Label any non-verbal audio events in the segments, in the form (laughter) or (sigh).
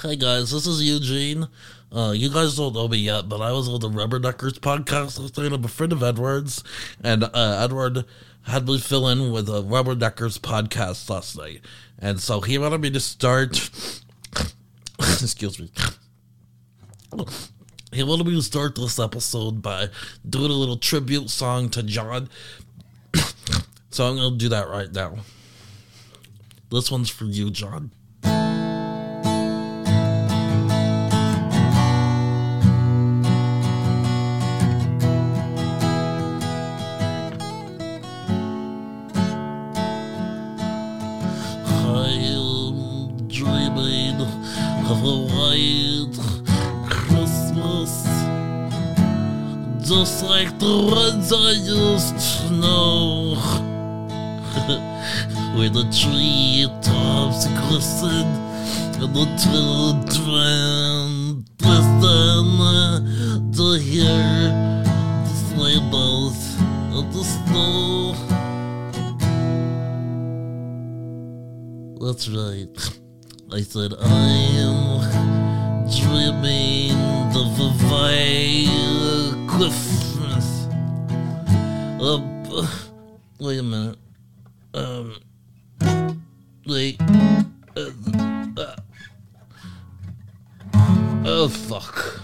Hey guys, this is Eugene. Uh, you guys don't know me yet, but I was on the Rubber Rubberneckers podcast last night. I'm a friend of Edward's, and uh, Edward had me fill in with a Rubberneckers podcast last night, and so he wanted me to start. (coughs) excuse me. He wanted me to start this episode by doing a little tribute song to John. (coughs) so I'm gonna do that right now. This one's for you, John. Of a white Christmas, just like the ones I used to know, (laughs) where the treetops glisten and the children listen to hear the sleigh bells of the snow. That's right. I said I am dreaming of a Christmas. Uh, wait a minute. Um, wait. Uh, uh, oh fuck.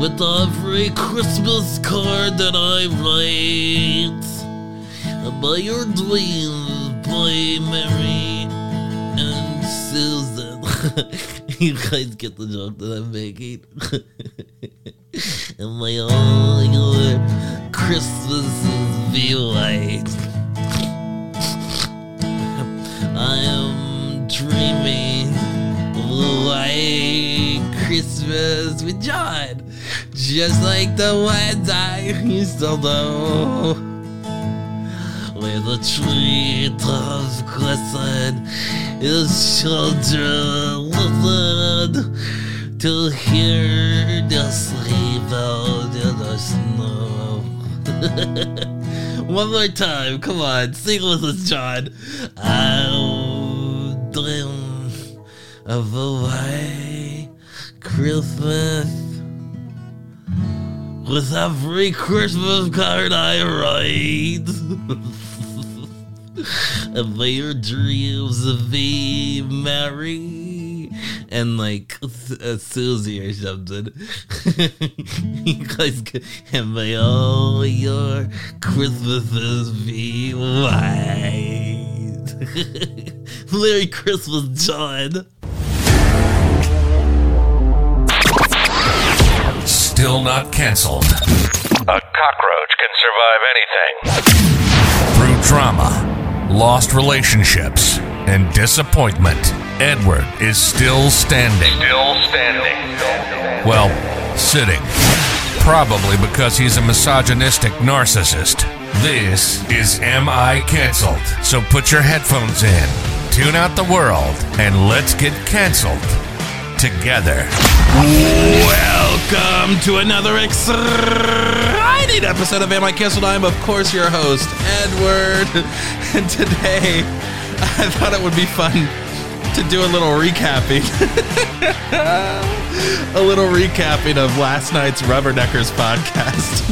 With every Christmas card that I write, by your dreams, by Mary. (laughs) you guys get the joke that I'm making. and may all Christmas is be white. (laughs) I am dreaming of a white Christmas with John. Just like the ones I used to know where the treetops glisten, his children listen to hear the sleigh bells in the snow. (laughs) One more time, come on, sing with us, John. I'll dream of a white Christmas with every Christmas card I write. (laughs) and may your dreams be merry and like uh, Susie or something. (laughs) you guys, can- and may all your Christmases be white. (laughs) Merry Christmas, John. Still not canceled. A cockroach can survive anything. Through trauma, lost relationships, and disappointment, Edward is still standing. Still standing. Well, sitting. Probably because he's a misogynistic narcissist. This is Am I Cancelled. So put your headphones in, tune out the world, and let's get canceled together. Welcome to another exciting episode of Am I Cancelled? I'm, of course, your host, Edward. (laughs) And today, I thought it would be fun to do a little recapping. (laughs) a little recapping of last night's Rubberneckers podcast.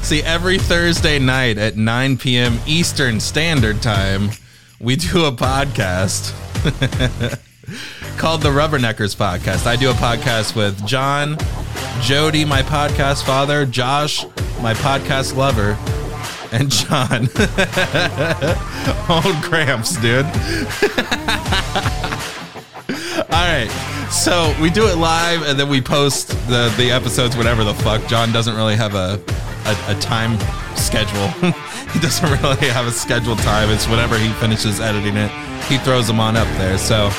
(laughs) See, every Thursday night at 9 p.m. Eastern Standard Time, we do a podcast called the Rubberneckers Podcast. I do a podcast with John, Jody, my podcast father, Josh, my podcast lover, and John. (laughs) Old cramps, dude. (laughs) All right. So we do it live and then we post the, the episodes, whatever the fuck. John doesn't really have a, a, a time schedule. (laughs) he doesn't really have a scheduled time. It's whenever he finishes editing it, he throws them on up there. So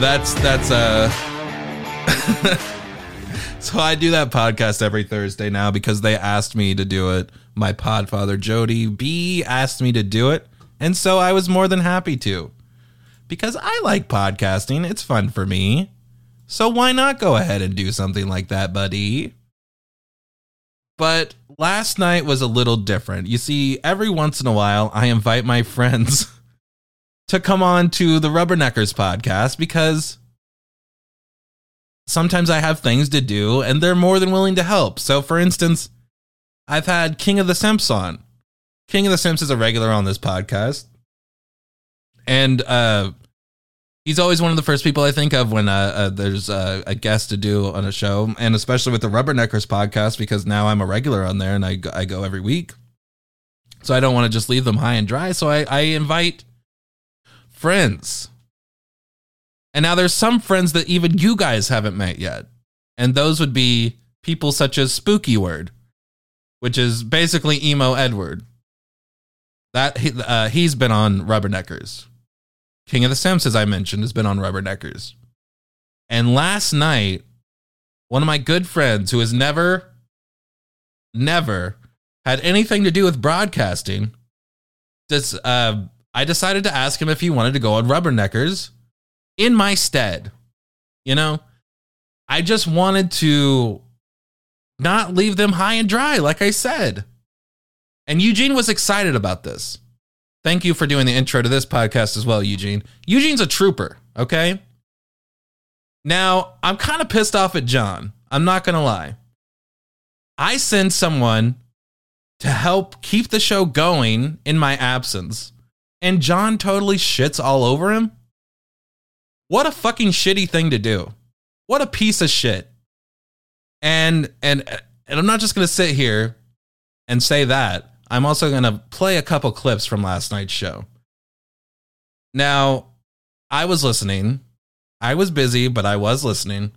that's that's uh (laughs) so I do that podcast every Thursday now because they asked me to do it. My podfather Jody B asked me to do it, and so I was more than happy to. Because I like podcasting, it's fun for me. So why not go ahead and do something like that, buddy? But last night was a little different. You see, every once in a while I invite my (laughs) friends to come on to the Rubberneckers podcast because sometimes I have things to do and they're more than willing to help. So, for instance, I've had King of the Simps on. King of the Simps is a regular on this podcast. And uh, he's always one of the first people I think of when uh, uh, there's a guest to do on a show, and especially with the Rubberneckers podcast because now I'm a regular on there and I I go every week. So I don't want to just leave them high and dry. So I, I invite friends. And now there's some friends that even you guys haven't met yet. And those would be people such as Spooky Word, which is basically emo Edward. That uh, he's been on Rubberneckers. King of the Simps, as I mentioned, has been on Rubberneckers. And last night, one of my good friends who has never, never had anything to do with broadcasting, just, uh, I decided to ask him if he wanted to go on Rubberneckers in my stead. You know, I just wanted to not leave them high and dry, like I said. And Eugene was excited about this. Thank you for doing the intro to this podcast as well, Eugene. Eugene's a trooper, okay? Now, I'm kind of pissed off at John. I'm not going to lie. I send someone to help keep the show going in my absence, and John totally shits all over him? What a fucking shitty thing to do. What a piece of shit. And and and I'm not just going to sit here and say that. I'm also going to play a couple clips from last night's show. Now, I was listening. I was busy, but I was listening.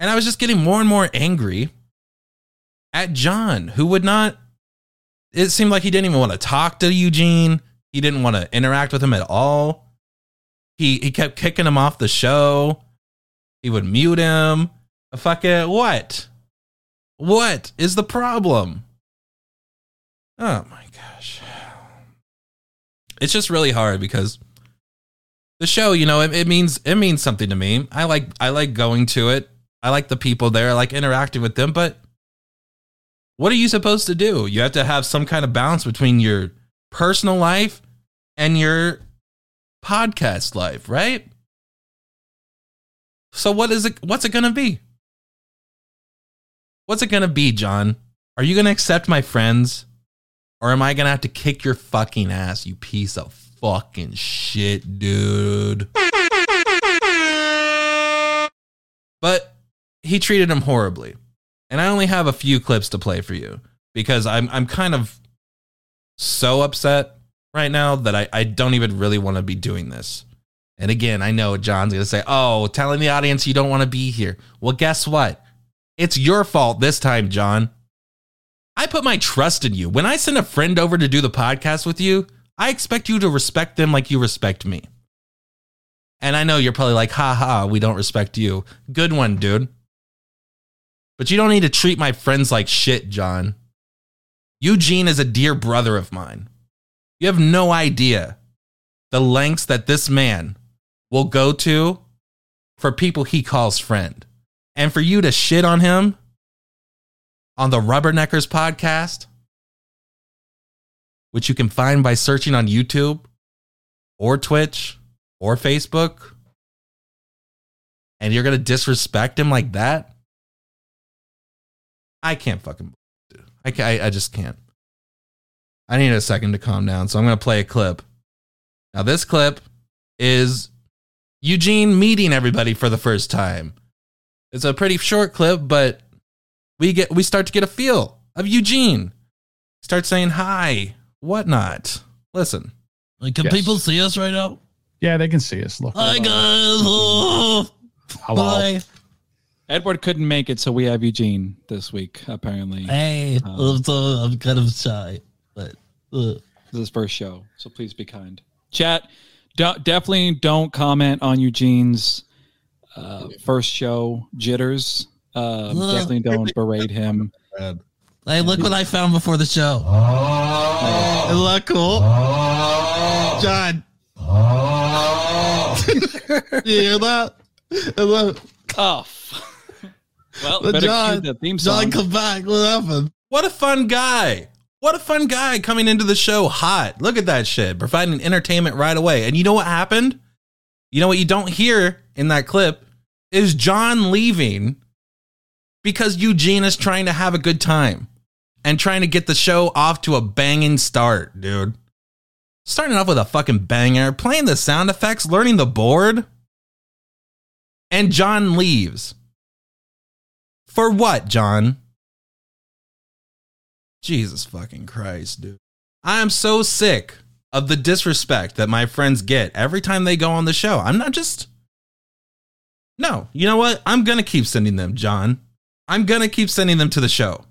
And I was just getting more and more angry at John, who would not. It seemed like he didn't even want to talk to Eugene. He didn't want to interact with him at all. He he kept kicking him off the show. He would mute him. Fuck it. What? What is the problem? Oh my gosh. It's just really hard because the show, you know, it, it, means it means something to me. I like I like going to it. I like the people there, I like interacting with them, but what are you supposed to do? You have to have some kind of balance between your personal life and your podcast life, right? So what is it what's it going to be? What's it going to be, John? Are you going to accept my friends? Or am I going to have to kick your fucking ass, you piece of fucking shit, dude? But he treated him horribly. And I only have a few clips to play for you because I'm I'm kind of so upset right now that I, I don't even really want to be doing this. And again, I know John's going to say, oh, telling the audience you don't want to be here. Well, guess what? It's your fault this time, John. I put my trust in you. When I send a friend over to do the podcast with you, I expect you to respect them like you respect me. And I know you're probably like, ha ha, we don't respect you. Good one, dude. But you don't need to treat my friends like shit, John. Eugene is a dear brother of mine. You have no idea the lengths that this man will go to for people he calls friend. And for you to shit on him on the Rubberneckers podcast, which you can find by searching on YouTube or Twitch or Facebook, and you're going to disrespect him like that? I can't fucking I, I, I just can't. I need a second to calm down, so I'm going to play a clip. Now, this clip is Eugene meeting everybody for the first time. It's a pretty short clip, but we get we start to get a feel of Eugene. Start saying hi, whatnot. Listen. Like, can Yes. people see us right now? Yeah, they can see us. Look. Hi, guys. Oh, (laughs) Hello. bye. Edward couldn't make it, so we have Eugene this week. Apparently, Hey, Um, I'm, so, I'm kind of shy, but uh, this is his first show, so please be kind. Chat, do- definitely don't comment on Eugene's uh, first show jitters. Uh, definitely don't berate him. hey, look what I found before the show. Isn't that cool? John. (laughs) you hear that? Isn't that- Oh, well, better John, cue the theme song. John, come back. What happened? What a fun guy. What a fun guy coming into the show hot. Look at that shit, providing entertainment right away. And you know what happened? You know what you don't hear in that clip is John leaving because Eugene is trying to have a good time and trying to get the show off to a banging start, dude. Starting off with a fucking banger, playing the sound effects, learning the board. And John leaves. For what, John? Jesus fucking Christ, dude. I am so sick of the disrespect that my friends get every time they go on the show. I'm not just. No, you know what? I'm going to keep sending them, John. I'm going to keep sending them to the show.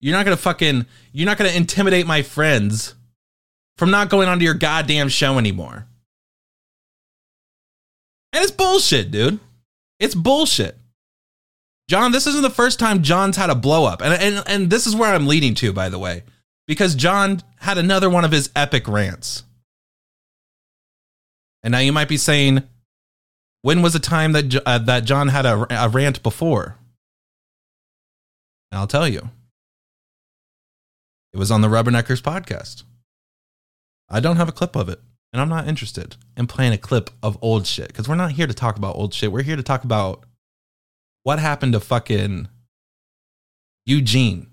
You're not going to fucking. You're not going to intimidate my friends from not going onto your goddamn show anymore. And it's bullshit, dude. It's bullshit. John, this isn't the first time John's had a blow up. And, and, and this is where I'm leading to, by the way, because John had another one of his epic rants. And now you might be saying, when was the time that, uh, that John had a, a rant before? And I'll tell you. It was on the Rubberneckers podcast. I don't have a clip of it, and I'm not interested in playing a clip of old shit because we're not here to talk about old shit. We're here to talk about what happened to fucking Eugene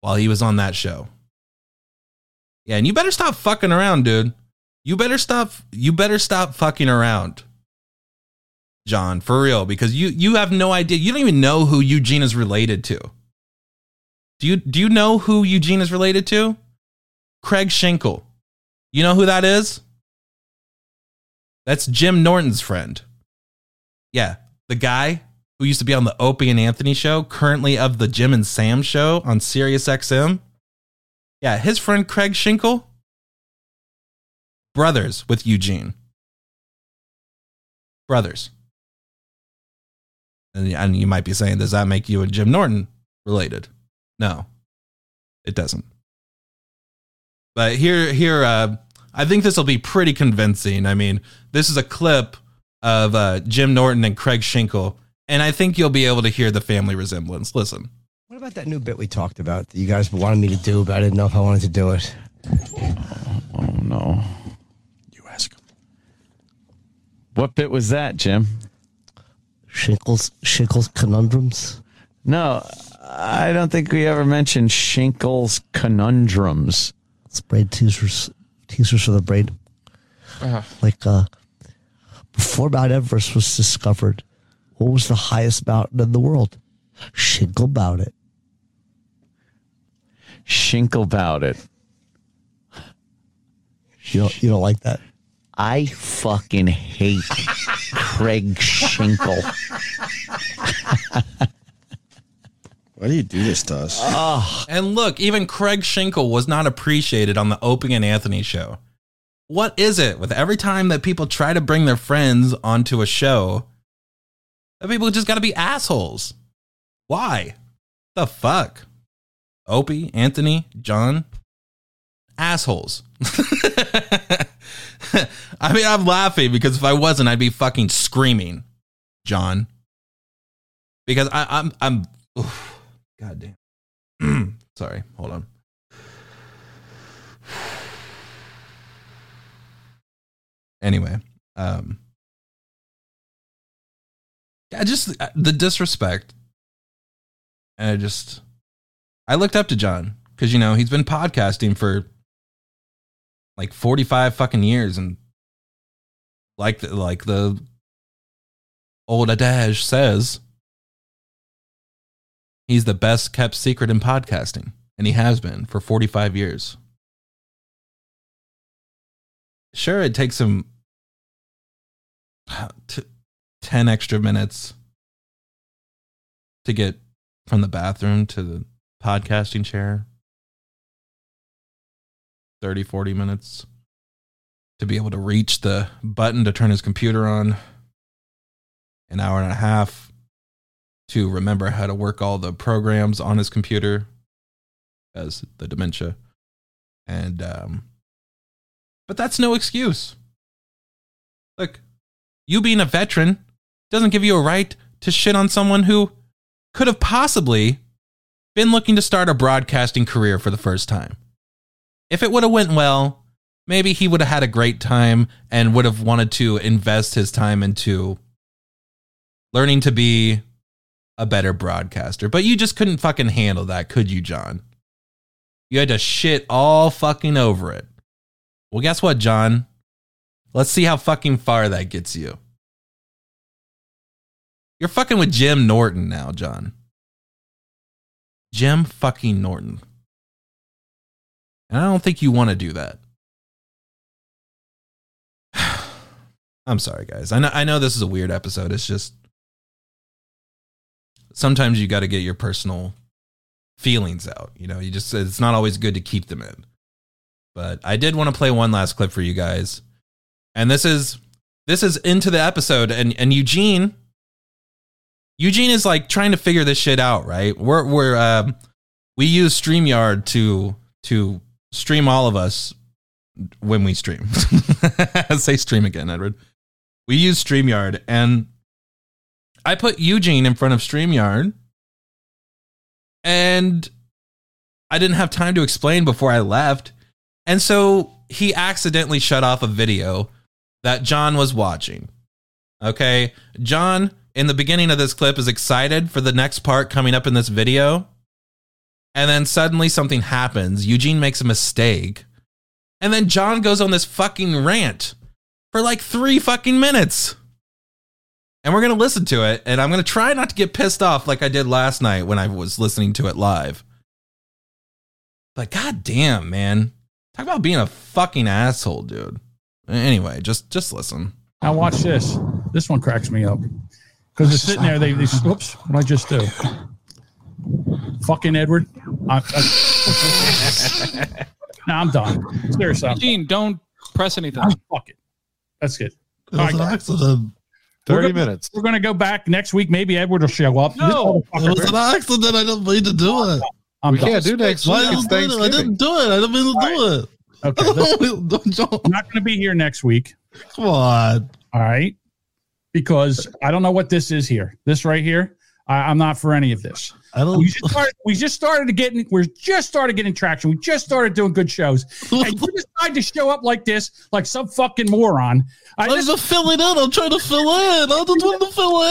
while he was on that show. Yeah, and you better stop fucking around, dude. You better stop you better stop fucking around. John, for real, because you you have no idea. You don't even know who Eugene is related to. Do you do you know who Eugene is related to? Craig Shinkle. You know who that is? That's Jim Norton's friend. Yeah, the guy who used to be on the Opie and Anthony show, currently of the Jim and Sam show on Sirius XM. Yeah, his friend Craig Shinkle, brothers with Eugene. Brothers. And, and you might be saying, does that make you and Jim Norton related? No, it doesn't. But here, here, uh, I think this will be pretty convincing. I mean, this is a clip of uh, Jim Norton and Craig Shinkle, and I think you'll be able to hear the family resemblance. Listen. What about that new bit we talked about that you guys wanted me to do, but I didn't know if I wanted to do it? Oh no. You ask him. What bit was that, Jim? Shinkles, Shinkles conundrums. No, I don't think we ever mentioned Shinkle's conundrums. It's braid teasers, teasers for the braid. Like uh, before Mount Everest was discovered, what was the highest mountain in the world? Shinkle about it. Shinkle about it. You don't, you don't like that? I fucking hate Craig Shinkle. Why do you do this to us? And look, even Craig Shinkle was not appreciated on the Opie and Anthony show. What is it with every time that people try to bring their friends onto a show, that people just got to be assholes? Why? The fuck? Opie, Anthony, John, assholes. (laughs) I mean, I'm laughing because if I wasn't, I'd be fucking screaming, John. Because I, I'm, I'm, oof, God damn. (clears throat) Sorry, hold on. Anyway, um, I just uh, the disrespect, and I just, I looked up to John because you know he's been podcasting for like 45 fucking years and like the, like the old adage says he's the best kept secret in podcasting and he has been for 45 years sure it takes him t- 10 extra minutes to get from the bathroom to the podcasting chair. 30 40 minutes to be able to reach the button to turn his computer on. An hour and a half to remember how to work all the programs on his computer as the dementia. And um but that's no excuse look you being a veteran doesn't give you a right to shit on someone who could have possibly been looking to start a broadcasting career for the first time. If it would have went well, maybe he would have had a great time and would have wanted to invest his time into learning to be a better broadcaster. But you just couldn't fucking handle that, could you, John? You had to shit all fucking over it. Well, guess what, John? Let's see how fucking far that gets you. You're fucking with Jim Norton now, John. Jim fucking Norton. And I don't think you want to do that. (sighs) I'm sorry, guys. I know I know this is a weird episode. It's just sometimes you got to get your personal feelings out. You know, you just it's not always good to keep them in. But I did want to play one last clip for you guys. And this is this is into the episode and and Eugene Eugene is like trying to figure this shit out, right? We're we're um we use StreamYard to to stream all of us when we stream. (laughs) Say stream again, Edward. We use StreamYard and I put Eugene in front of StreamYard and I didn't have time to explain before I left. And so he accidentally shut off a video that John was watching. Okay. John, in the beginning of this clip, is excited for the next part coming up in this video. And then suddenly something happens. Eugene makes a mistake. And then John goes on this fucking rant for like three fucking minutes. And we're going to listen to it. And I'm going to try not to get pissed off like I did last night when I was listening to it live. But goddamn, man. Talk about being a fucking asshole, dude. Anyway, just just listen. Now watch this. This one cracks me up because they're sitting there. They, they oops. What I just do? Fucking Edward. I, I, (laughs) now I'm done. Seriously, I'm, Gene, don't press anything. I'm fuck it. That's good. It All was right, an accident. Uh, we're 30 gonna- minutes. We're gonna go back next week. Maybe Edward will show up. No. It was an accident. I didn't mean to do it. I'm We done. can't do next week. did It's I it? I didn't do it. I didn't mean to do it. Okay, (laughs) listen, Don't, don't, I'm not going to be here next week. come on. All right, because I don't know what this is here. This right here, I, I'm not for any of this. I don't. We just started. We just started getting. We're just started getting traction. We just started doing good shows, (laughs) and you decide to show up like this, like some fucking moron. I I'm just just filling in. I'm trying to fill in. I just want to fill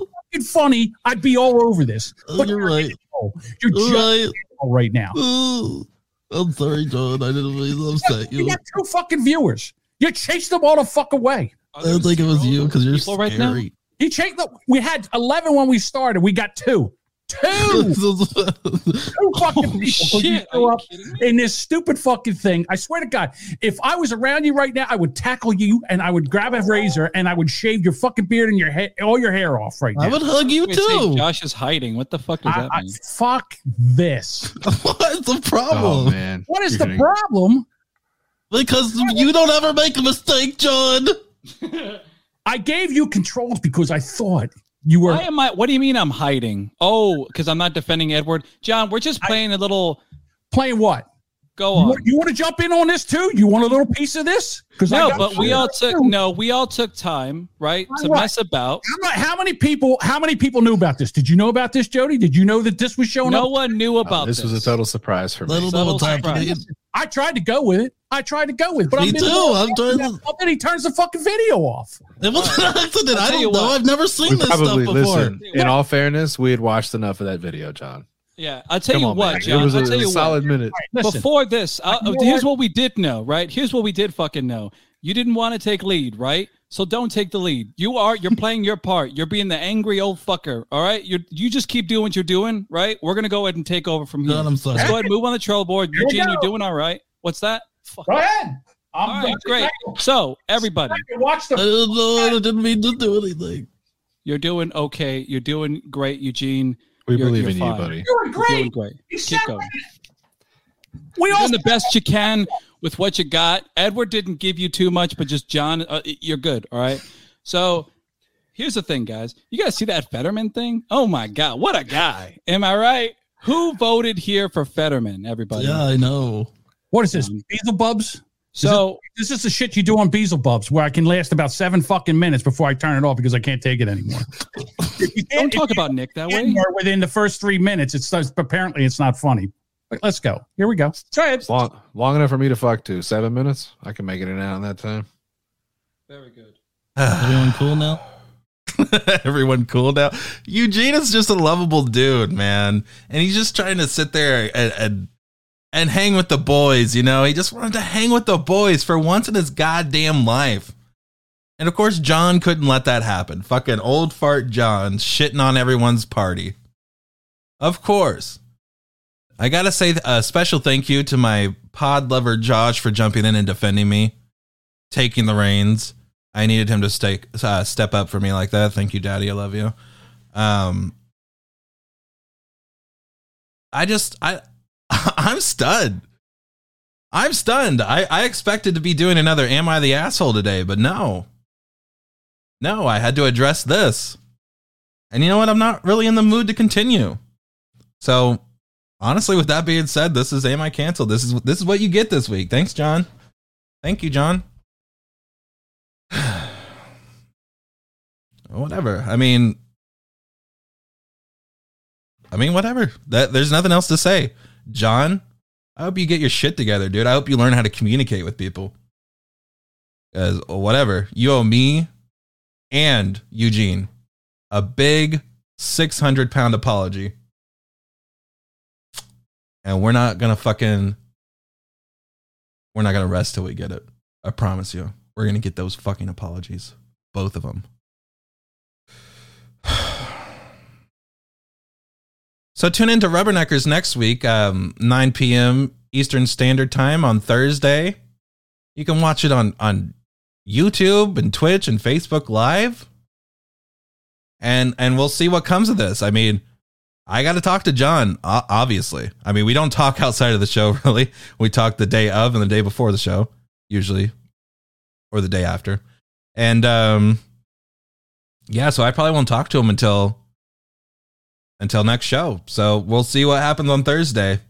in. fucking funny. I'd be all over this. Oh, you're right. You're You're just right. all right now. Oh, I'm sorry, John. I didn't mean to upset You you. got two fucking viewers. You chased them all the fuck away. I don't think it was you because you're People right now? scary. He chased them. We had eleven when we started. We got two. Two. (laughs) two fucking oh, people. 'cause you shit, show up in this stupid fucking thing. I swear to God, if I was around you right now, I would tackle you and I would grab a razor and I would shave your fucking beard and your hair, all your hair off right now. I would hug you Wait, say too. Josh is hiding. What the fuck does I, that I- mean? fuck this. (laughs) What's the Oh, problem? man. What is You're the gonna- problem? because you don't ever make a mistake, John. I gave you controls because I thought you were. Why am I? What do you mean I'm hiding? Oh, because I'm not defending Edward. John, we're just playing a little. playing what? Go on. want, you want to jump in on this too? You want a little piece of this? Because No, but we all took no, we all took time, right, to Right. mess about. How, mu- how many people? How many people knew about this? Did you know about this, Jody? Did you know that this was showing No up? one knew Oh, about this This was a total surprise for me. don't know what's Subtle happening. I tried to go with it. I tried to go with, it, but Me I'm in the too. middle I'm trying to- And he turns the fucking video off. It was an accident. I'll I tell you don't know. what. I've never seen We this stuff before. listen. In all fairness, we had watched enough of that video, John. Yeah, I'll tell Come you on, what, man. John. It was I'll a, tell you solid what. minute. Listen, Before this, uh, You here's what? what we did know, right? Here's what we did fucking know. You didn't want to take lead, right? So don't take the lead. You are you're playing your part. You're being the angry old fucker. All right. You you just keep doing what you're doing, right? We're gonna go ahead and take over from here. John, I'm sorry. Let's go ahead and move on the troll board. Here Eugene, you're doing all right. What's that? Fuck. go ahead. I'm All right, great. So everybody, Watch I the. don't know. I didn't mean to do anything. you're doing okay. You're doing great, Eugene. We You're- believe you're in fine. you, buddy. You're You're doing great. great. You Keep said going. We You're all doing the best you can with what you got. Edward didn't give you too much, but just John, uh, you're good. All right. So here's the thing, guys. You guys see that Fetterman thing? Oh my God, what a guy! Am I right? Who voted here for Fetterman? Everybody. Yeah, I know. What is this? Beelzebubs? So This is the shit you do on Beelzebubs, where I can last about seven fucking minutes before I turn it off because I can't take it anymore. (laughs) Don't talk about Nick that way. within the first three minutes, it starts. Apparently, it's not funny. But let's go. Here we go. Try it. Long, long enough for me to fuck to seven minutes. I can make it in and out in that time. Very good. (sighs) Everyone cool now? (laughs) Everyone cool now. Eugene is just a lovable dude, man, and he's just trying to sit there and, and and hang with the boys. You know, he just wanted to hang with the boys for once in his goddamn life. And of course, John couldn't let that happen. Fucking old fart John shitting on everyone's party. Of course. I gotta say a special thank you to my pod lover Josh for jumping in and defending me, taking the reins. I needed him to stay, uh, step up for me like that. Thank you, Daddy. I love you. Um, I just I (laughs) I'm stunned. I'm stunned. I I expected to be doing another "Am I the asshole" today, but no, no. I had to address this, and you know what? I'm not really in the mood to continue. So, honestly, with that being said, this is "Am I canceled?" This is this is what you get this week. Thanks, John. Thank you, John. (sighs) whatever. I mean, I mean, whatever. That there's nothing else to say. John, I hope you get your shit together, dude. I hope you learn how to communicate with people. As whatever, you owe me and Eugene a big 600 pound apology. And we're not gonna fucking, we're not gonna rest till we get it. I promise you. We're gonna get those fucking apologies, both of them. (sighs) So tune into Rubberneckers next week, um, 9 p.m. Eastern Standard Time on Thursday. You can watch it on on YouTube and Twitch and Facebook Live. And and we'll see what comes of this. I mean, I got to talk to John, obviously. I mean, we don't talk outside of the show (laughs) really. We talk the day of and the day before the show, usually, or the day after. And um, yeah, so I probably won't talk to him until until next show. So we'll see what happens on Thursday.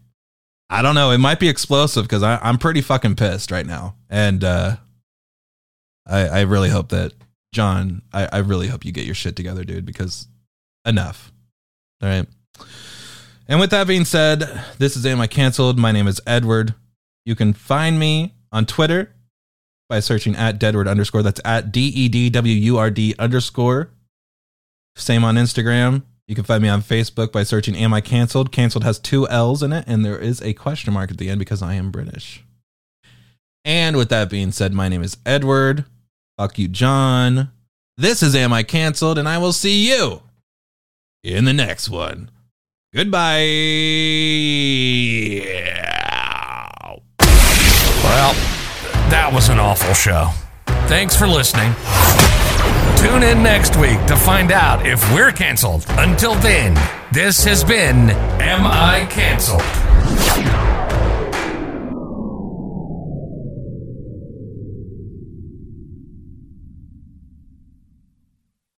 I don't know. It might be explosive because I'm pretty fucking pissed right now, and uh, I I really hope that John. I, I really hope you get your shit together, dude. Because enough. All right. And with that being said, this is Am I Cancelled? My name is Edward. You can find me on Twitter by searching at Deadward underscore. That's at D E D W U R D underscore. Same on Instagram. You can find me on Facebook by searching Am I Cancelled? Cancelled has two L's in it, and there is a question mark at the end because I am British. And with that being said, my name is Edward. Fuck you, John. This is Am I Cancelled? And I will see you in the next one. Goodbye. Well, that was an awful show. Thanks for listening. Tune in next week to find out if we're canceled. Until then, this has been Am I Canceled?